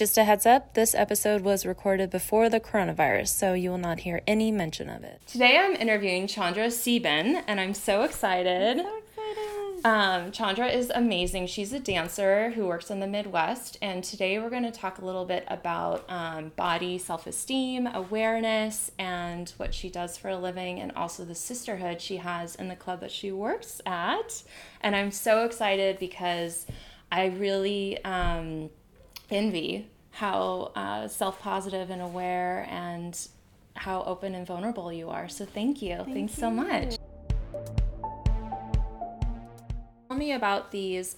Just a heads up, this episode was recorded before the coronavirus, so you will not hear any mention of it. Today I'm interviewing Chandra Sieben, and I'm so excited. So excited. Um, Chandra is amazing. She's a dancer who works in the Midwest, and today we're going to talk a little bit about um, body self esteem, awareness, and what she does for a living, and also the sisterhood she has in the club that she works at. And I'm so excited because I really. Um, envy how uh, self positive and aware and how open and vulnerable you are. So thank you. Thank Thanks so much. Tell me about these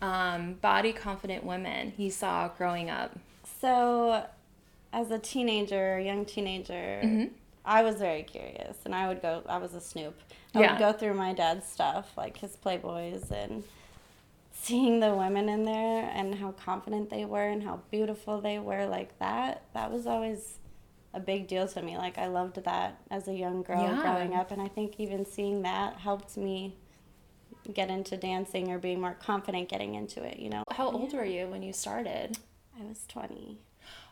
um, body confident women you saw growing up. So, as a teenager, young teenager, Mm-hmm. I was very curious, and I would go. I was a snoop. I Yeah. would go through my dad's stuff, like his Playboys, and seeing the women in there and how confident they were and how beautiful they were, like that. That was always a big deal to me. Like I loved that as a young girl Yeah. growing up, and I think even seeing that helped me get into dancing or being more confident getting into it. You know. How old were you when you started? I was twenty.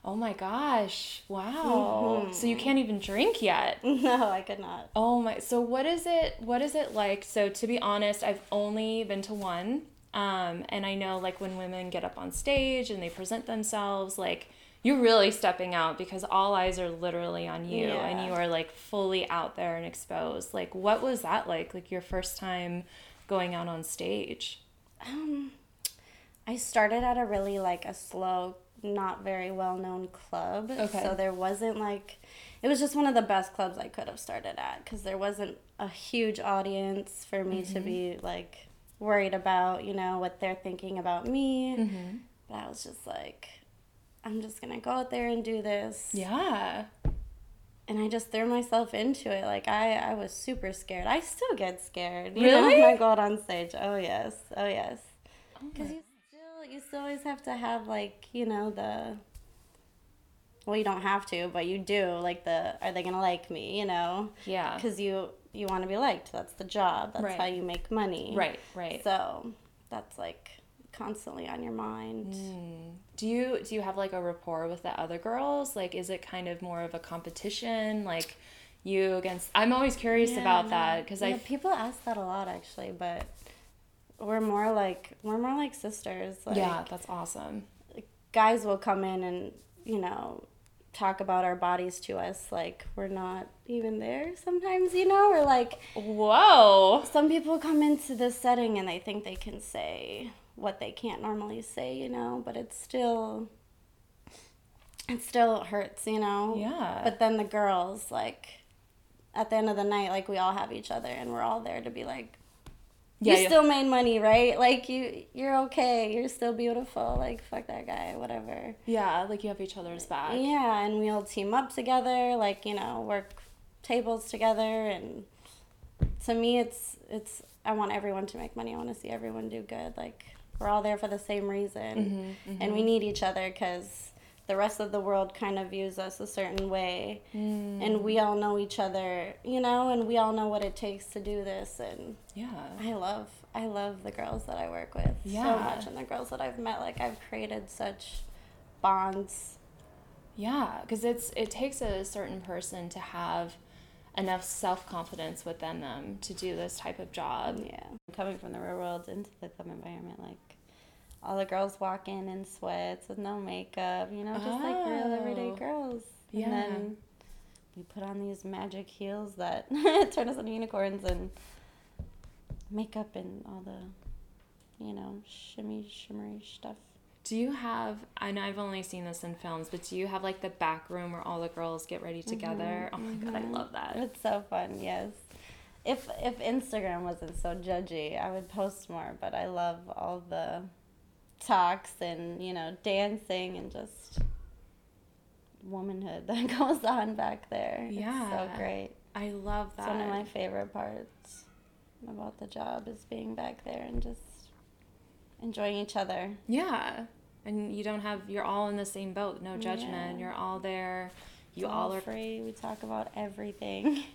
Oh my gosh. Wow. Mm-hmm. So you can't even drink yet. No, I could not. Oh my so what is it what is it like? So to be honest, I've only been to one. Um and I know like when women get up on stage and they present themselves like you're really stepping out because all eyes are literally on you and you are like fully out there and exposed. Like what was that like? Like your first time going out on stage? Um, I started at a really like a slow, not very well known club. Okay. So there wasn't like, it was just one of the best clubs I could have started at because there wasn't a huge audience for me to be like worried about, you know, what they're thinking about me. Mm-hmm. But I was just like, I'm just gonna go out there and do this. Yeah. And I just threw myself into it. Like I, I was super scared. I still get scared. You Really? Know, when I go out on stage. Oh yes. Oh yes. Oh Because my- you still, you still always have to have like you know the. Well, you don't have to, but you do. Like the, are they gonna like me? You know, yeah. because you you want to be liked. That's the job. That's Right. how you make money. Right, right. So that's like constantly on your mind. Mm. Do you do you have like a rapport with the other girls? Like is it kind of more of a competition like you against I'm always curious Yeah, about no. that cuz yeah, I people ask that a lot actually, but we're more like we're more like sisters. Like, Yeah, that's awesome. guys will come in and you know talk about our bodies to us like we're not even there sometimes you know we're like Whoa. some people come into this setting and they think they can say what they can't normally say you know but it's still it still hurts you know Yeah. but then the girls like at the end of the night like we all have each other and we're all there to be like Yeah, you yeah. still made money, right? Like you, you're okay. You're still beautiful. Like fuck that guy, whatever. Yeah, like you have each other's back. Yeah, and we all team up together. Like you know, work tables together, and to me, it's it's. I want everyone to make money. I want to see everyone do good. Like we're all there for the same reason, Mm-hmm, and we need each other because the rest of the world kind of views us a certain way, Mm. and we all know each other, you know, and we all know what it takes to do this, and Yeah. I love I love the girls that I work with so much and the girls that I've met like I've created such bonds. Yeah, cuz it's it takes a certain person to have enough self-confidence within them to do this type of job. Yeah. Coming from the real world into the club environment like all the girls walk in in sweats with no makeup, you know, just like real everyday Oh. girls. Yeah. And then we put on these magic heels that turn us into unicorns and makeup and all the you know, shimmy shimmery stuff. Do you have I know I've only seen this in films, but do you have like the back room where all the girls get ready together? Oh my god, I Mhm. love that. It's so fun, yes. If if Instagram wasn't so judgy, I would post more, but I love all the talks and, you know, dancing and just womanhood that goes on back there. It's Yeah. so great. I love It's that. one of my favorite parts about the job is being back there and just enjoying each other. Yeah. And you don't have you're all in the same boat, no judgment. Yeah. You're all there. You It's all are free. We talk about everything.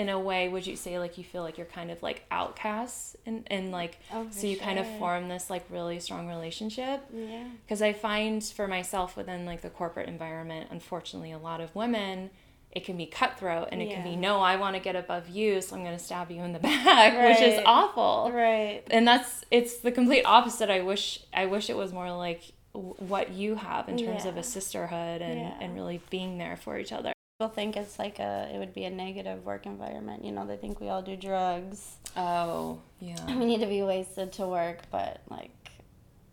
in a way would you say like you feel like you're kind of like outcasts and and like Oh, so you kind of form this like really strong relationship Yeah. because I find for myself within like the corporate environment, unfortunately, a lot of women, it can be cutthroat and it can be no, I want to get above you, so I'm going to stab you in the back, which is awful. Right. And that's it's the complete opposite. I wish I wish it was more like what you have in terms of a sisterhood and Yeah. and really being there for each other. People think it's like a it would be a negative work environment. You know, they think we all do drugs. Oh, yeah. We need to be wasted to work, but like,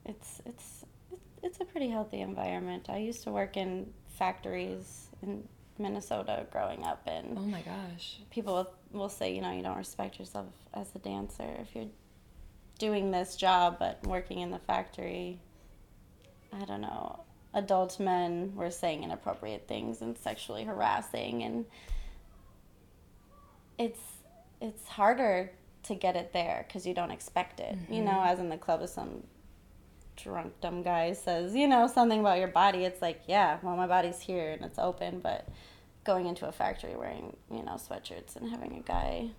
it's it's it's a pretty healthy environment. I used to work in factories in Minnesota growing up, and Oh my gosh. people will, will say, you know, you don't respect yourself as a dancer if you're doing this job but working in the factory. I don't know. Adult men were saying inappropriate things and sexually harassing, and it's it's harder to get it there because you don't expect it. You know, mm-hmm. as in the club, if some drunk dumb guy says, you know, something about your body, it's like, yeah, well, my body's here and it's open, but going into a factory wearing, you know, sweatshirts and having a guy,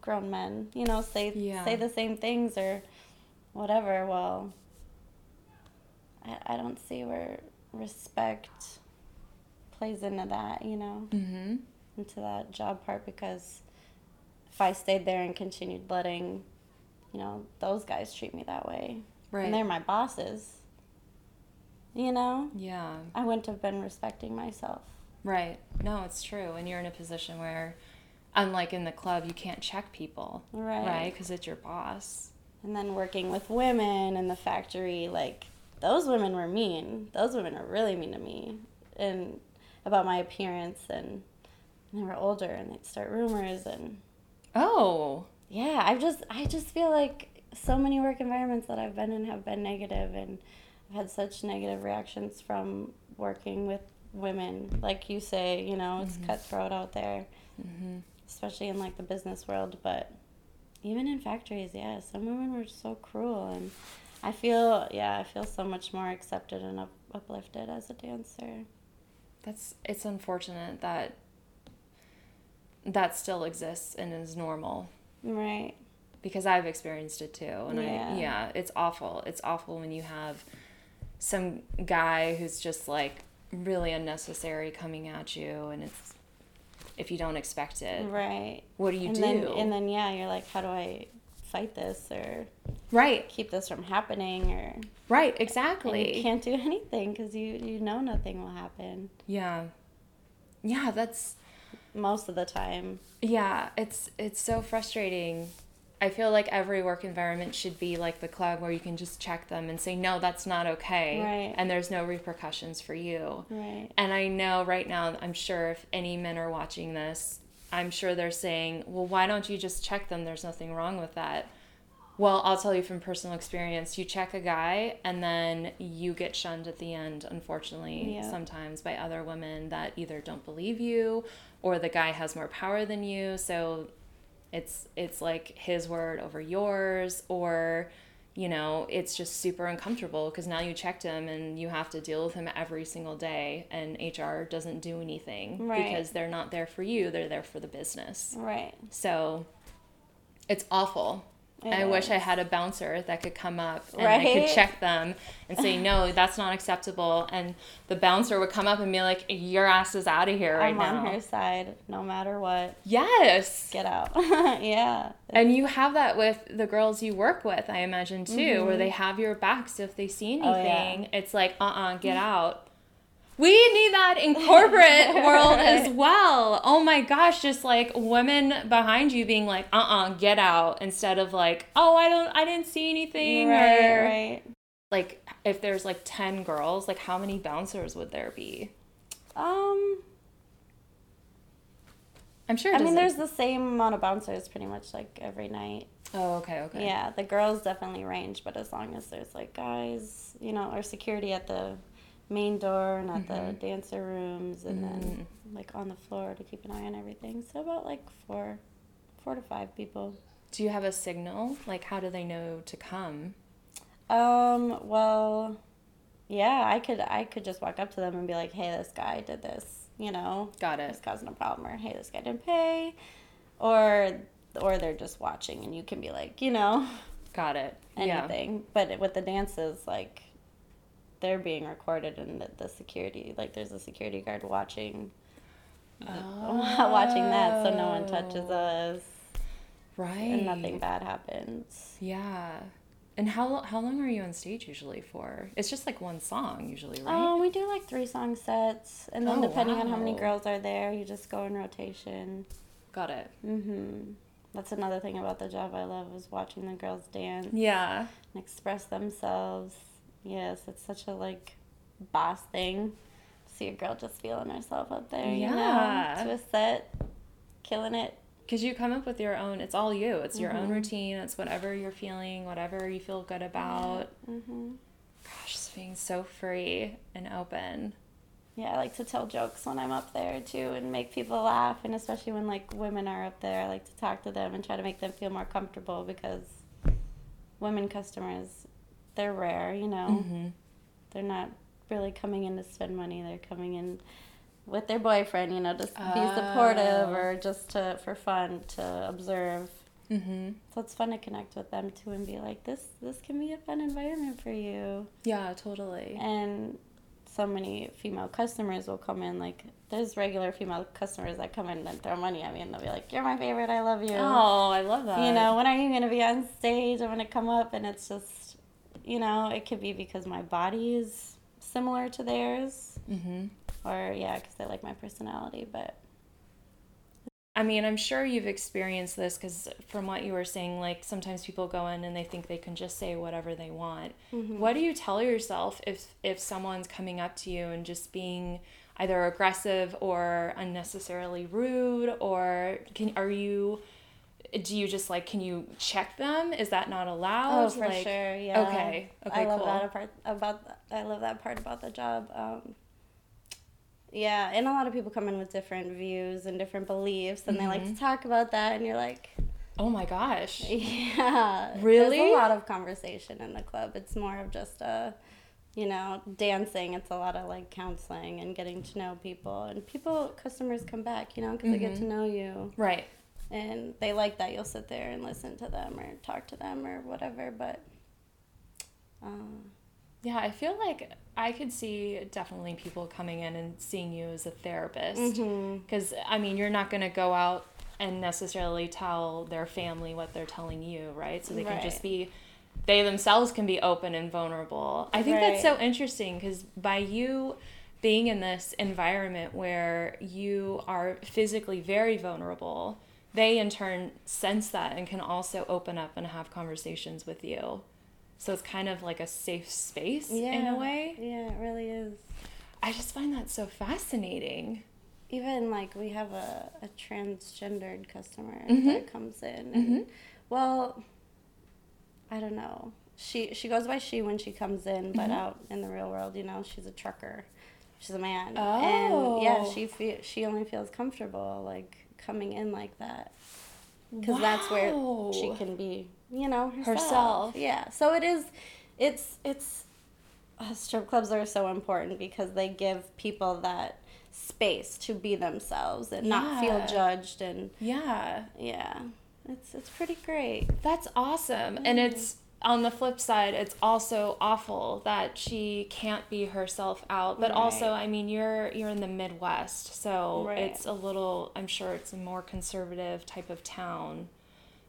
grown men, you know, say Yeah. say the same things or whatever. Well, I, I don't see where respect plays into that, you know, Mm-hmm. into that job part because if I stayed there and continued letting, you know, those guys treat me that way, Right. and they're my bosses, you know, yeah. I wouldn't have been respecting myself. Right. No, it's true. And you're in a position where, unlike in the club, you can't check people. Right. Right. Because it's your boss. And then working with women in the factory, like those women were mean. Those women are really mean to me, and about my appearance, and they were older, and they'd start rumors, and Oh. yeah, I just I just feel like so many work environments that I've been in have been negative, and I've had such negative reactions from working with women. Like you say, you know, it's cutthroat out there, Mm-hmm. especially in like the business world, but even in factories, yeah, some women were so cruel, and I feel yeah, I feel so much more accepted and up, uplifted as a dancer. That's it's unfortunate that that still exists and is normal Right. because I've experienced it too. And Yeah. I yeah, it's awful. It's awful when you have some guy who's just like really unnecessary coming at you and it's if you don't expect it. Right. What do you and do? then and then yeah, you're like, how do I fight this or right. keep this from happening or Right, exactly. you can't do anything because you you know nothing will happen Yeah. Yeah, that's most of the time. yeah, it's it's so frustrating. I feel like every work environment should be like the club where you can just check them and say no, that's not okay. Right. And there's no repercussions for you. Right. And I know right now, I'm sure if any men are watching this, I'm sure they're saying, well, why don't you just check them? There's nothing wrong with that. Well, I'll tell you from personal experience, you check a guy and then you get shunned at the end, unfortunately, Yeah. sometimes by other women that either don't believe you or the guy has more power than you. So it's it's like his word over yours or you know it's just super uncomfortable because now you checked him and you have to deal with him every single day and hr doesn't do anything Right. because they're not there for you they're there for the business Right. so it's awful It I wish I had a bouncer that could come up and I could check them and say, no, that's not acceptable. And the bouncer would come up and be like, your ass is out of here right I'm now. on her side no matter what. Yes. Get out. yeah. And you have that with the girls you work with, I imagine too, where they have your backs So if they see Mm-hmm. Oh, anything, yeah. it's like, uh uh get out. We need that in corporate world as well. Oh my gosh, just like women behind you being like, uh uh get out, instead of like, oh, I don't, I didn't see anything. Right. or, Right. Like, if there's like 10 girls, like, how many bouncers would there be? Um. I'm sure I mean, there's the same amount of bouncers pretty much like every night. Oh, okay, okay. Yeah, the girls definitely range, but as long as there's like guys, you know, or security at the main door and at the Mm-hmm. dancer rooms, and then like on the floor to keep an eye on everything. So about like four, four to five people. Do you have a signal? Like, how do they know to come? Um. Well, yeah, I could I could just walk up to them and be like, "Hey, this guy did this," you know, Got it. is causing a problem, or hey, this guy didn't pay, or or they're just watching, and you can be like, you know, Got it. Yeah. anything. But with the dances, like they're being recorded, and the, the security, like there's a security guard watching, the- watching that, so no one touches us, Right. and nothing bad happens. Yeah. And how how long are you on stage usually for? It's just like one song usually, right? Oh, we do like three song sets, and then Oh, depending on how many girls are there, you just go in rotation. Got it. Mhm. That's another thing about the job I love is watching the girls dance Yeah. and express themselves. Yes, it's such a like boss thing. See a girl just feeling herself up there, you Yeah. know, to a set, killing it. Because you come up with your own, it's all you. It's your Mm-hmm. own routine. It's whatever you're feeling, whatever you feel good about. hmm Gosh, just being so free and open. Yeah, I like to tell jokes when I'm up there too and make people laugh. And especially when like women are up there, I like to talk to them and try to make them feel more comfortable because women customers, they're rare, you know. Mm-hmm. They're not really coming in to spend money. They're coming in with their boyfriend, you know, just be supportive Oh. or just to for fun to observe. Mm-hmm. So it's fun to connect with them too and be like, this this can be a fun environment for you. Yeah, totally. And so many female customers will come in like there's regular female customers that come in and throw money at me and they'll be like, You're my favorite, I love you. Oh, I love that. You know, when are you gonna be on stage? I'm gonna come up and it's just you know, it could be because my body is similar to theirs Mm-hmm. or yeah, because they like my personality, but I mean, I'm sure you've experienced this because from what you were saying, like sometimes people go in and they think they can just say whatever they want. What do you tell yourself if if someone's coming up to you and just being either aggressive or unnecessarily rude, or can are you? Do you just like can you check them? Is that not allowed? Oh, for like, sure. Yeah. Okay. Okay. I love cool. that part about. I love that part about the job. Um, yeah, and a lot of people come in with different views and different beliefs, and they like Mm-hmm. to talk about that, and you're like, Oh my gosh. yeah, Really? There's a lot of conversation in the club. It's more of just a, you know, dancing. It's a lot of like counseling and getting to know people, and people customers come back, you know, because they get Mm-hmm. to know you Right. And they like that you'll sit there and listen to them or talk to them or whatever but um, Yeah, I feel like I could see definitely people coming in and seeing you as a therapist. Mm-hmm. Because, I mean, you're not going to go out and necessarily tell their family what they're telling you, right? So they can just be, they themselves can be open and vulnerable. I think that's so interesting because by you being in this environment where you are physically very vulnerable, they in turn sense that and can also open up and have conversations with you. So it's kind of like a safe space in a way. yeah it really is I just find that so fascinating. even like we have a, a transgendered customer Mhm. that comes in and well i don't know she she goes by she when she comes in but out in the real world you know she's a trucker she's a man Oh. and yeah Oh. she fe- she only feels comfortable like coming in like that. Because that's where she can be you know herself. Herself. yeah. So it is it's it's uh, strip clubs are so important because they give people that space to be themselves and not feel judged and Yeah, yeah. It's it's pretty great. That's awesome. And it's on the flip side, it's also awful that she can't be herself out. But also, I mean, you're you're in the Midwest, so Right. it's a little. I'm sure it's a more conservative type of town.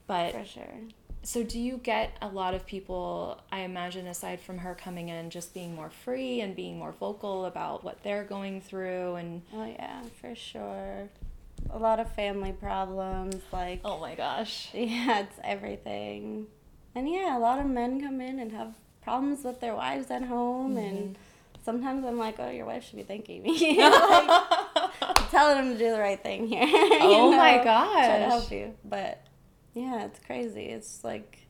But for sure so, do you get a lot of people? I imagine, aside from her coming in, just being more free and being more vocal about what they're going through, and oh yeah for sure a lot of family problems like oh my gosh, Yeah, it's everything. And yeah, a lot of men come in and have problems with their wives at home and Mm-hmm. sometimes I'm like, Oh, your wife should be thanking me. like, telling them to do the right thing here. Oh my know, Try to help you. But yeah, it's crazy. It's like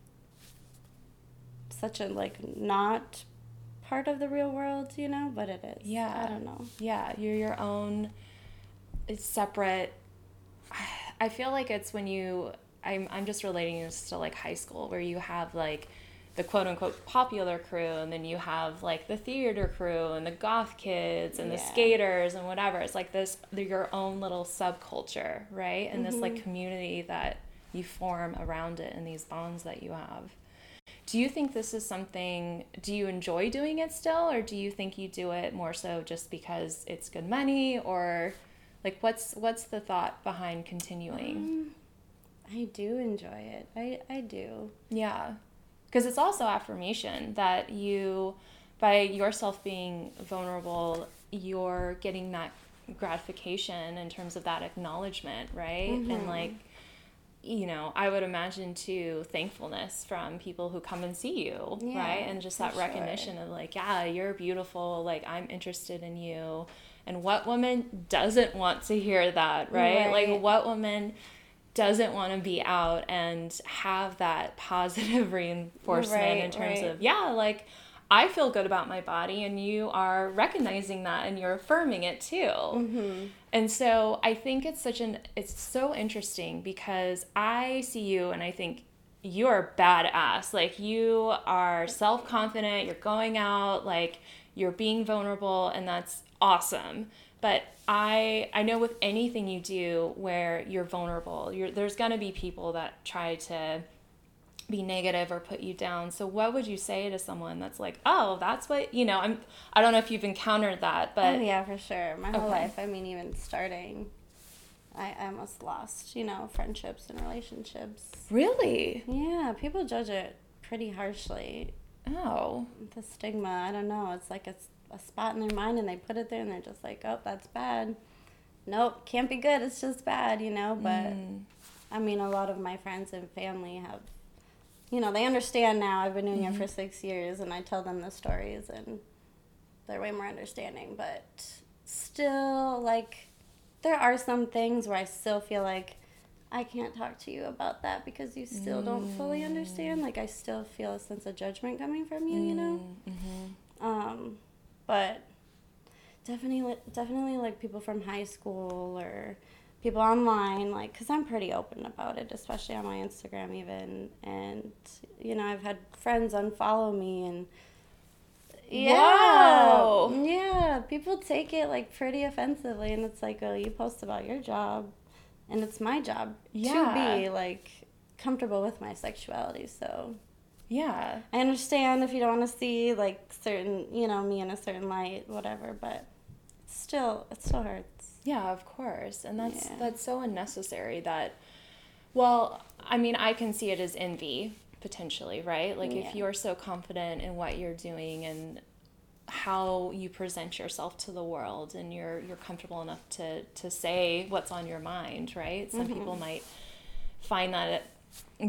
such a like not part of the real world, you know, but it is. Yeah. I don't know. Yeah, you're your own it's separate. I feel like it's when you I'm I'm just relating this to like high school where you have like the quote unquote popular crew and then you have like the theater crew and the goth kids and the skaters and whatever. It's like this your own little subculture right? And this Mm-hmm. like community that you form around it and these bonds that you have. Do you think this is something do you enjoy doing it still or do you think you do it more so just because it's good money or like what's what's the thought behind continuing? Um, I do enjoy it. I, I do. yeah because it's also affirmation that you by yourself being vulnerable you're getting that gratification in terms of that acknowledgement right and mm-hmm. like you know i would imagine too thankfulness from people who come and see you Yeah, right and just that sure. recognition of like yeah you're beautiful like i'm interested in you and what woman doesn't want to hear that right, Right. like what woman doesn't want to be out and have that positive reinforcement in terms right. of yeah like i feel good about my body and you are recognizing that and you're affirming it too Mm-hmm. and so i think it's such an it's so interesting because i see you and i think you're badass like you are self-confident you're going out like you're being vulnerable and that's awesome but i i know with anything you do where you're vulnerable you're there's going to be people that try to be negative or put you down so what would you say to someone that's like oh that's what you know i'm i don't know if you've encountered that oh, but oh, yeah, for sure. My whole Okay. life. I mean, even starting, I, I almost lost, you know, friendships and relationships. really Yeah, people judge it pretty harshly. oh The stigma, I don't know. It's like a, s- a spot in their mind and they put it there and they're just like, oh, that's bad. Nope, can't be good. It's just bad, you know? But Mm. I mean, a lot of my friends and family have, you know, they understand now. I've been doing it for six years and I tell them the stories and they're way more understanding. But still, like, there are some things where I still feel like I can't talk to you about that because you still don't fully understand. Like, I still feel a sense of judgment coming from you, you know? Mm-hmm. Um, but definitely, definitely like people from high school or people online, like, cause I'm pretty open about it, especially on my Instagram even. And, you know, I've had friends unfollow me and yeah, Wow. yeah, people take it like pretty offensively. And it's like, oh, you post about your job and it's my job to be like comfortable with my sexuality. So, yeah I understand if you don't want to see like certain, you know, me in a certain light, whatever, but it's still, it still hurts. Yeah, of course. And that's Yeah. that's so unnecessary that well, I mean, I can see it as envy potentially, right? Like Yeah. if you're so confident in what you're doing and how you present yourself to the world and you're you're comfortable enough to to say what's on your mind, right? Some mm-hmm. people might find that it,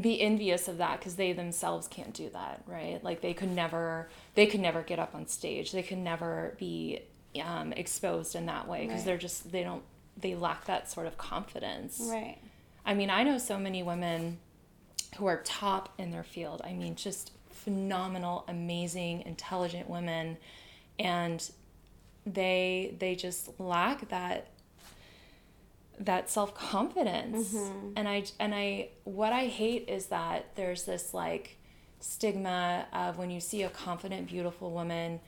be envious of that because they themselves can't do that, right? Like they could never they could never get up on stage. They could never be um, exposed in that way because Right. they're just they don't they lack that sort of confidence. Right. I mean, I know so many women who are top in their field. I mean, just phenomenal, amazing, intelligent women and they they just lack that that self-confidence. Mm-hmm. And I and I what I hate is that there's this like stigma of when you see a confident beautiful woman,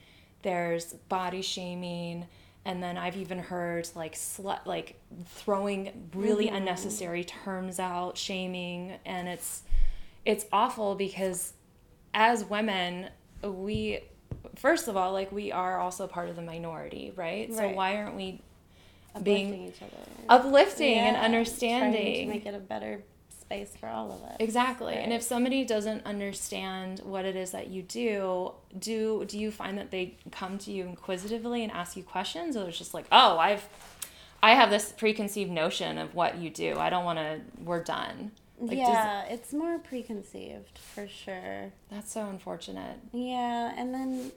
there's body shaming and then I've even heard like slut like throwing really mm-hmm. unnecessary terms out, shaming, and it's it's awful because as women, we first of all, like we are also part of the minority, right? So why aren't we Uplifting being each other. uplifting and Yeah, Trying understanding? to make it a better space for all of us. Exactly. And if somebody doesn't understand what it is that you do, do do you find that they come to you inquisitively and ask you questions or it's just like, "Oh, I've I have this preconceived notion of what you do. I don't want to we're done." Like does- yeah, it's more preconceived for sure. that's so unfortunate. Yeah, and then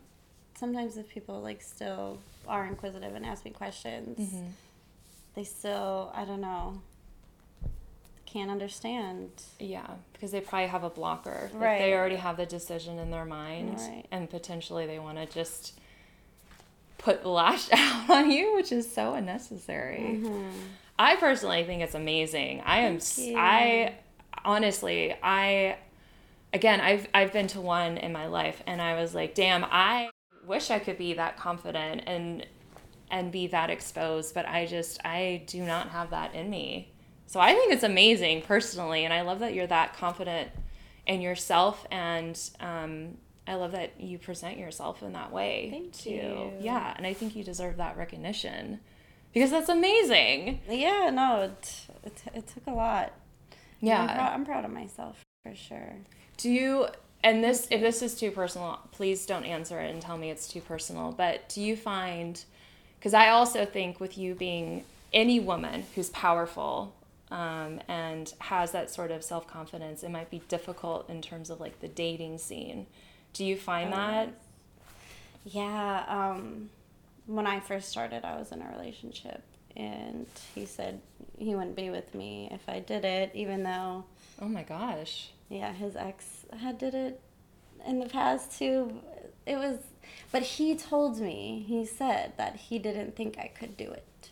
sometimes if people like still are inquisitive and ask me questions, Mm-hmm. They still I don't know can't understand. Yeah, because they probably have a blocker. Like Right. they already have the decision in their mind Right. and potentially they want to just put lash out on you, which is so unnecessary. Mm-hmm. I personally think it's amazing. I am you. I honestly, I again, I've I've been to one in my life and I was like, damn, I wish I could be that confident and and be that exposed, but I just I do not have that in me. So I think it's amazing personally, and I love that you're that confident in yourself, and um, I love that you present yourself in that way Thank too. you. Yeah, and I think you deserve that recognition because that's amazing. Yeah, no, it, it, it took a lot. Yeah. I'm, prou- I'm proud of myself for sure. Do you and this if this is too personal, please don't answer it and tell me it's too personal, but do you find cuz I also think with you being any woman who's powerful um, and has that sort of self-confidence, it might be difficult in terms of like the dating scene. Do you find Oh, that? Yeah, um, when I first started, I was in a relationship, and he said he wouldn't be with me if I did it, even though, Oh my gosh. yeah, his ex had did it in the past too. It was, but he told me, he said that he didn't think I could do it.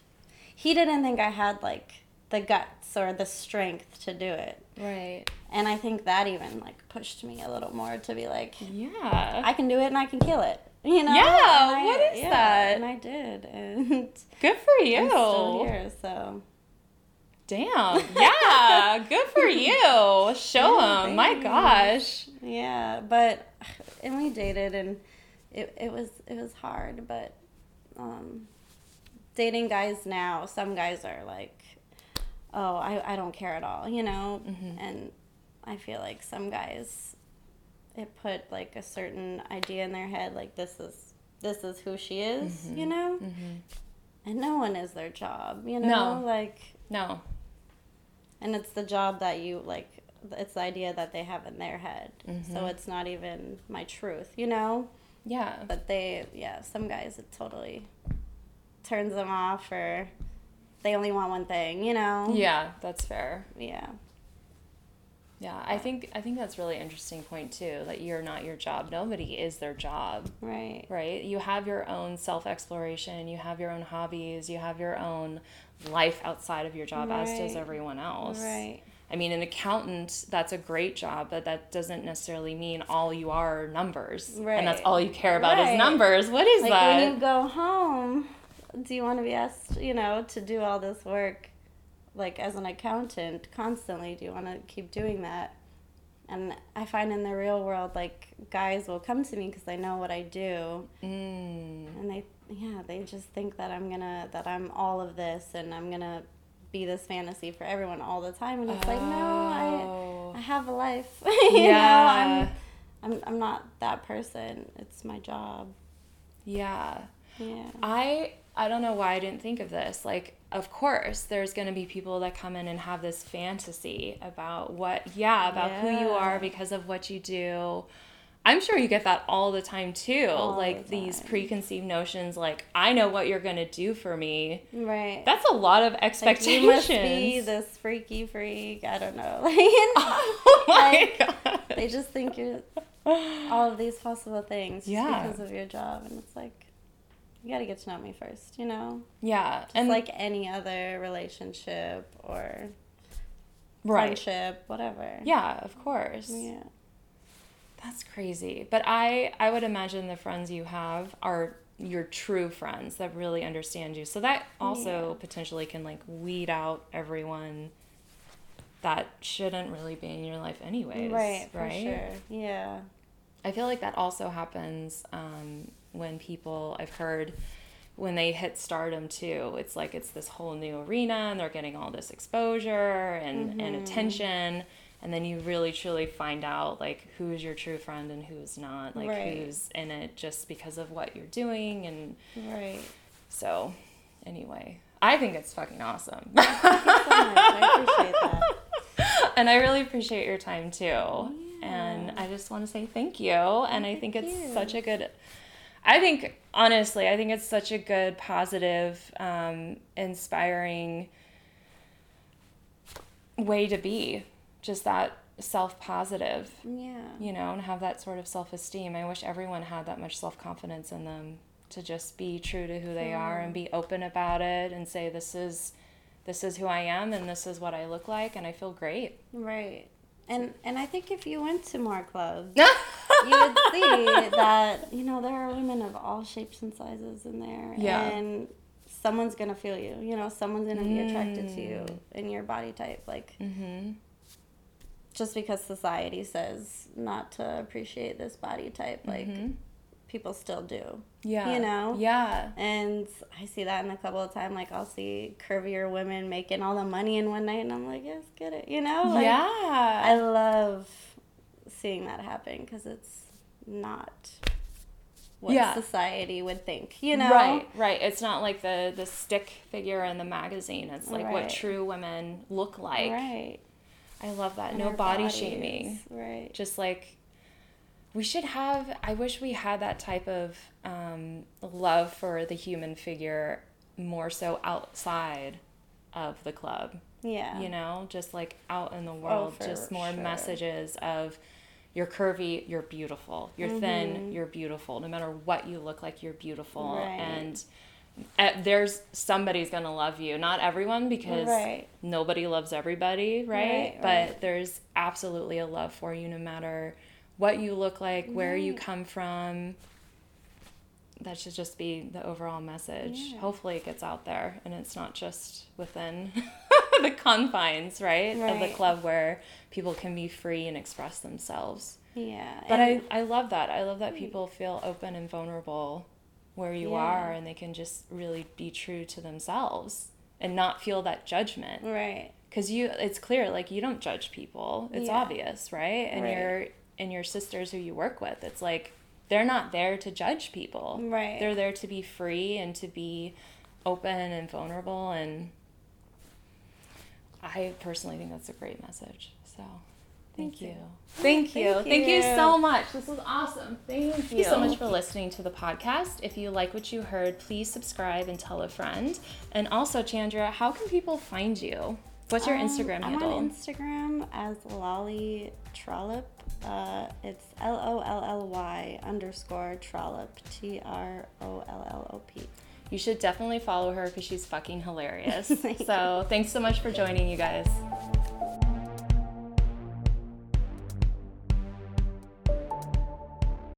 He didn't think I had like the guts or the strength to do it. Right. And I think that even like pushed me a little more to be like, Yeah. I can do it and I can kill it. You know? Yeah, I- what is that? And I did. And Good for you. I'm still here, so. Damn. Yeah. Good for you. Show Yeah, him. My gosh. Yeah, but and we dated and it, it was it was hard, but um dating guys now, some guys are like, Oh, I, I don't care at all, you know? Mhm. And I feel like some guys it put like a certain idea in their head, like this is this is who she is, you know? Mm-hmm. And no one is their job, you know? No. Like No. and it's the job that you like it's the idea that they have in their head so Mhm. it's not even my truth you know Yeah. but they yeah some guys it totally turns them off or they only want one thing you know Yeah, that's fair. yeah Yeah, I think I think that's really interesting point too. That you're not your job. Nobody is their job, right right? You have your own self exploration. You have your own hobbies. You have your own life outside of your job, as does everyone else. right I mean, an accountant, that's a great job, but that doesn't necessarily mean all you are numbers. And that's all you care about is numbers. What is like that? when you go home do you want to be asked you know to do all this work like as an accountant constantly do you want to keep doing that and i find in the real world like guys will come to me because they know what i do mm. and they yeah they just think that i'm gonna that i'm all of this and i'm gonna be this fantasy for everyone all the time and it's like no i oh. i have a life you Yeah. know I'm, I'm i'm not that person it's my job Yeah. yeah I I don't know why I didn't think of this. Like, of course, there's going to be people that come in and have this fantasy about what, yeah, about who you are because of what you do. I'm sure you get that all the time too. All like the these time. preconceived notions, like, I know what you're going to do for me. right That's a lot of Like, expectations. you must be this freaky freak. I don't know. Like, oh my Like, god. they just think you're all of these possible things Yeah. because of your job, and it's like you got to get to know me first, you know. Yeah. Just and like any other relationship or right. friendship, whatever. Yeah, of course. Yeah. That's crazy. But I I would imagine the friends you have are your true friends that really understand you. So that also Yeah. potentially can like weed out everyone that shouldn't really be in your life anyways. Right. Right? sure. Yeah. I feel like that also happens um, when people I've heard when they hit stardom too. It's like it's this whole new arena and they're getting all this exposure and, and Mm-hmm. attention. And then you really truly find out like who's your true friend and who's not, like Right. who's in it just because of what you're doing. And Right. so, anyway, I think it's fucking awesome. So. I appreciate that. and I really appreciate your time too. And I just want to say thank you. And I think it's you. such a good, I think, honestly, I think it's such a good, positive, um, inspiring way to be. Just that self positive, Yeah. you know, and have that sort of self esteem. I wish everyone had that much self confidence in them to just be true to who they are and be open about it and say, this is. This is who I am, and this is what I look like, and I feel great. Right. And and I think if you went to more clubs, you would see that you know there are women of all shapes and sizes in there. Yeah. And someone's gonna feel you. You know, someone's gonna be attracted to you and your body type. Like mm-hmm. Just because society says not to appreciate this body type, like mm-hmm. people still do. Yeah. You know? Yeah. And I see that in a couple of times. Like I'll see curvier women making all the money in one night, and I'm like, yes, get it. You know? Like, I love seeing that happen because it's not what Yeah. society would think. You know? Right, right. It's not like the the stick figure in the magazine. It's like what true women look like. right. I love that. No body bodies, shaming. Right. Just like we should have. I wish we had that type of um, love for the human figure more so outside of the club. Yeah. You know, just like out in the world, for just more sure. messages of you're curvy, you're beautiful. You're thin, you're beautiful. No matter what you look like, you're beautiful. Mm-hmm. Right. And there's somebody's gonna love you. Not everyone, because Right. nobody loves everybody, right? Right, but right. there's absolutely a love for you, no matter what you look like, where you come from. That should just be the overall message. Yeah. Hopefully, it gets out there and it's not just within the confines, right, of the club where people can be free and express themselves. Yeah. But and- I, I love that. I love that mm. people feel open and vulnerable where you Yeah. are and they can just really be true to themselves and not feel that judgment. Right. Because you, it's clear, like you don't judge people. It's Yeah. obvious, right? And Right. your and your sisters who you work with, it's like they're not there to judge people. Right. They're there to be free and to be open and vulnerable. And I personally think that's a great message. So. Thank, Thank you. you. Thank you. Thank Thank you you. so much. This was awesome. Thank you. Thank you so much for listening to the podcast. If you like what you heard, please subscribe and tell a friend. And also, Chandra, how can people find you? What's your Um, Instagram I'm on Instagram as Lolly Trollop. Uh, it's L O L L Y underscore Trollop. T R O L L O P. you should definitely follow her because she's fucking hilarious. Thank so, thanks so much for joining, you guys.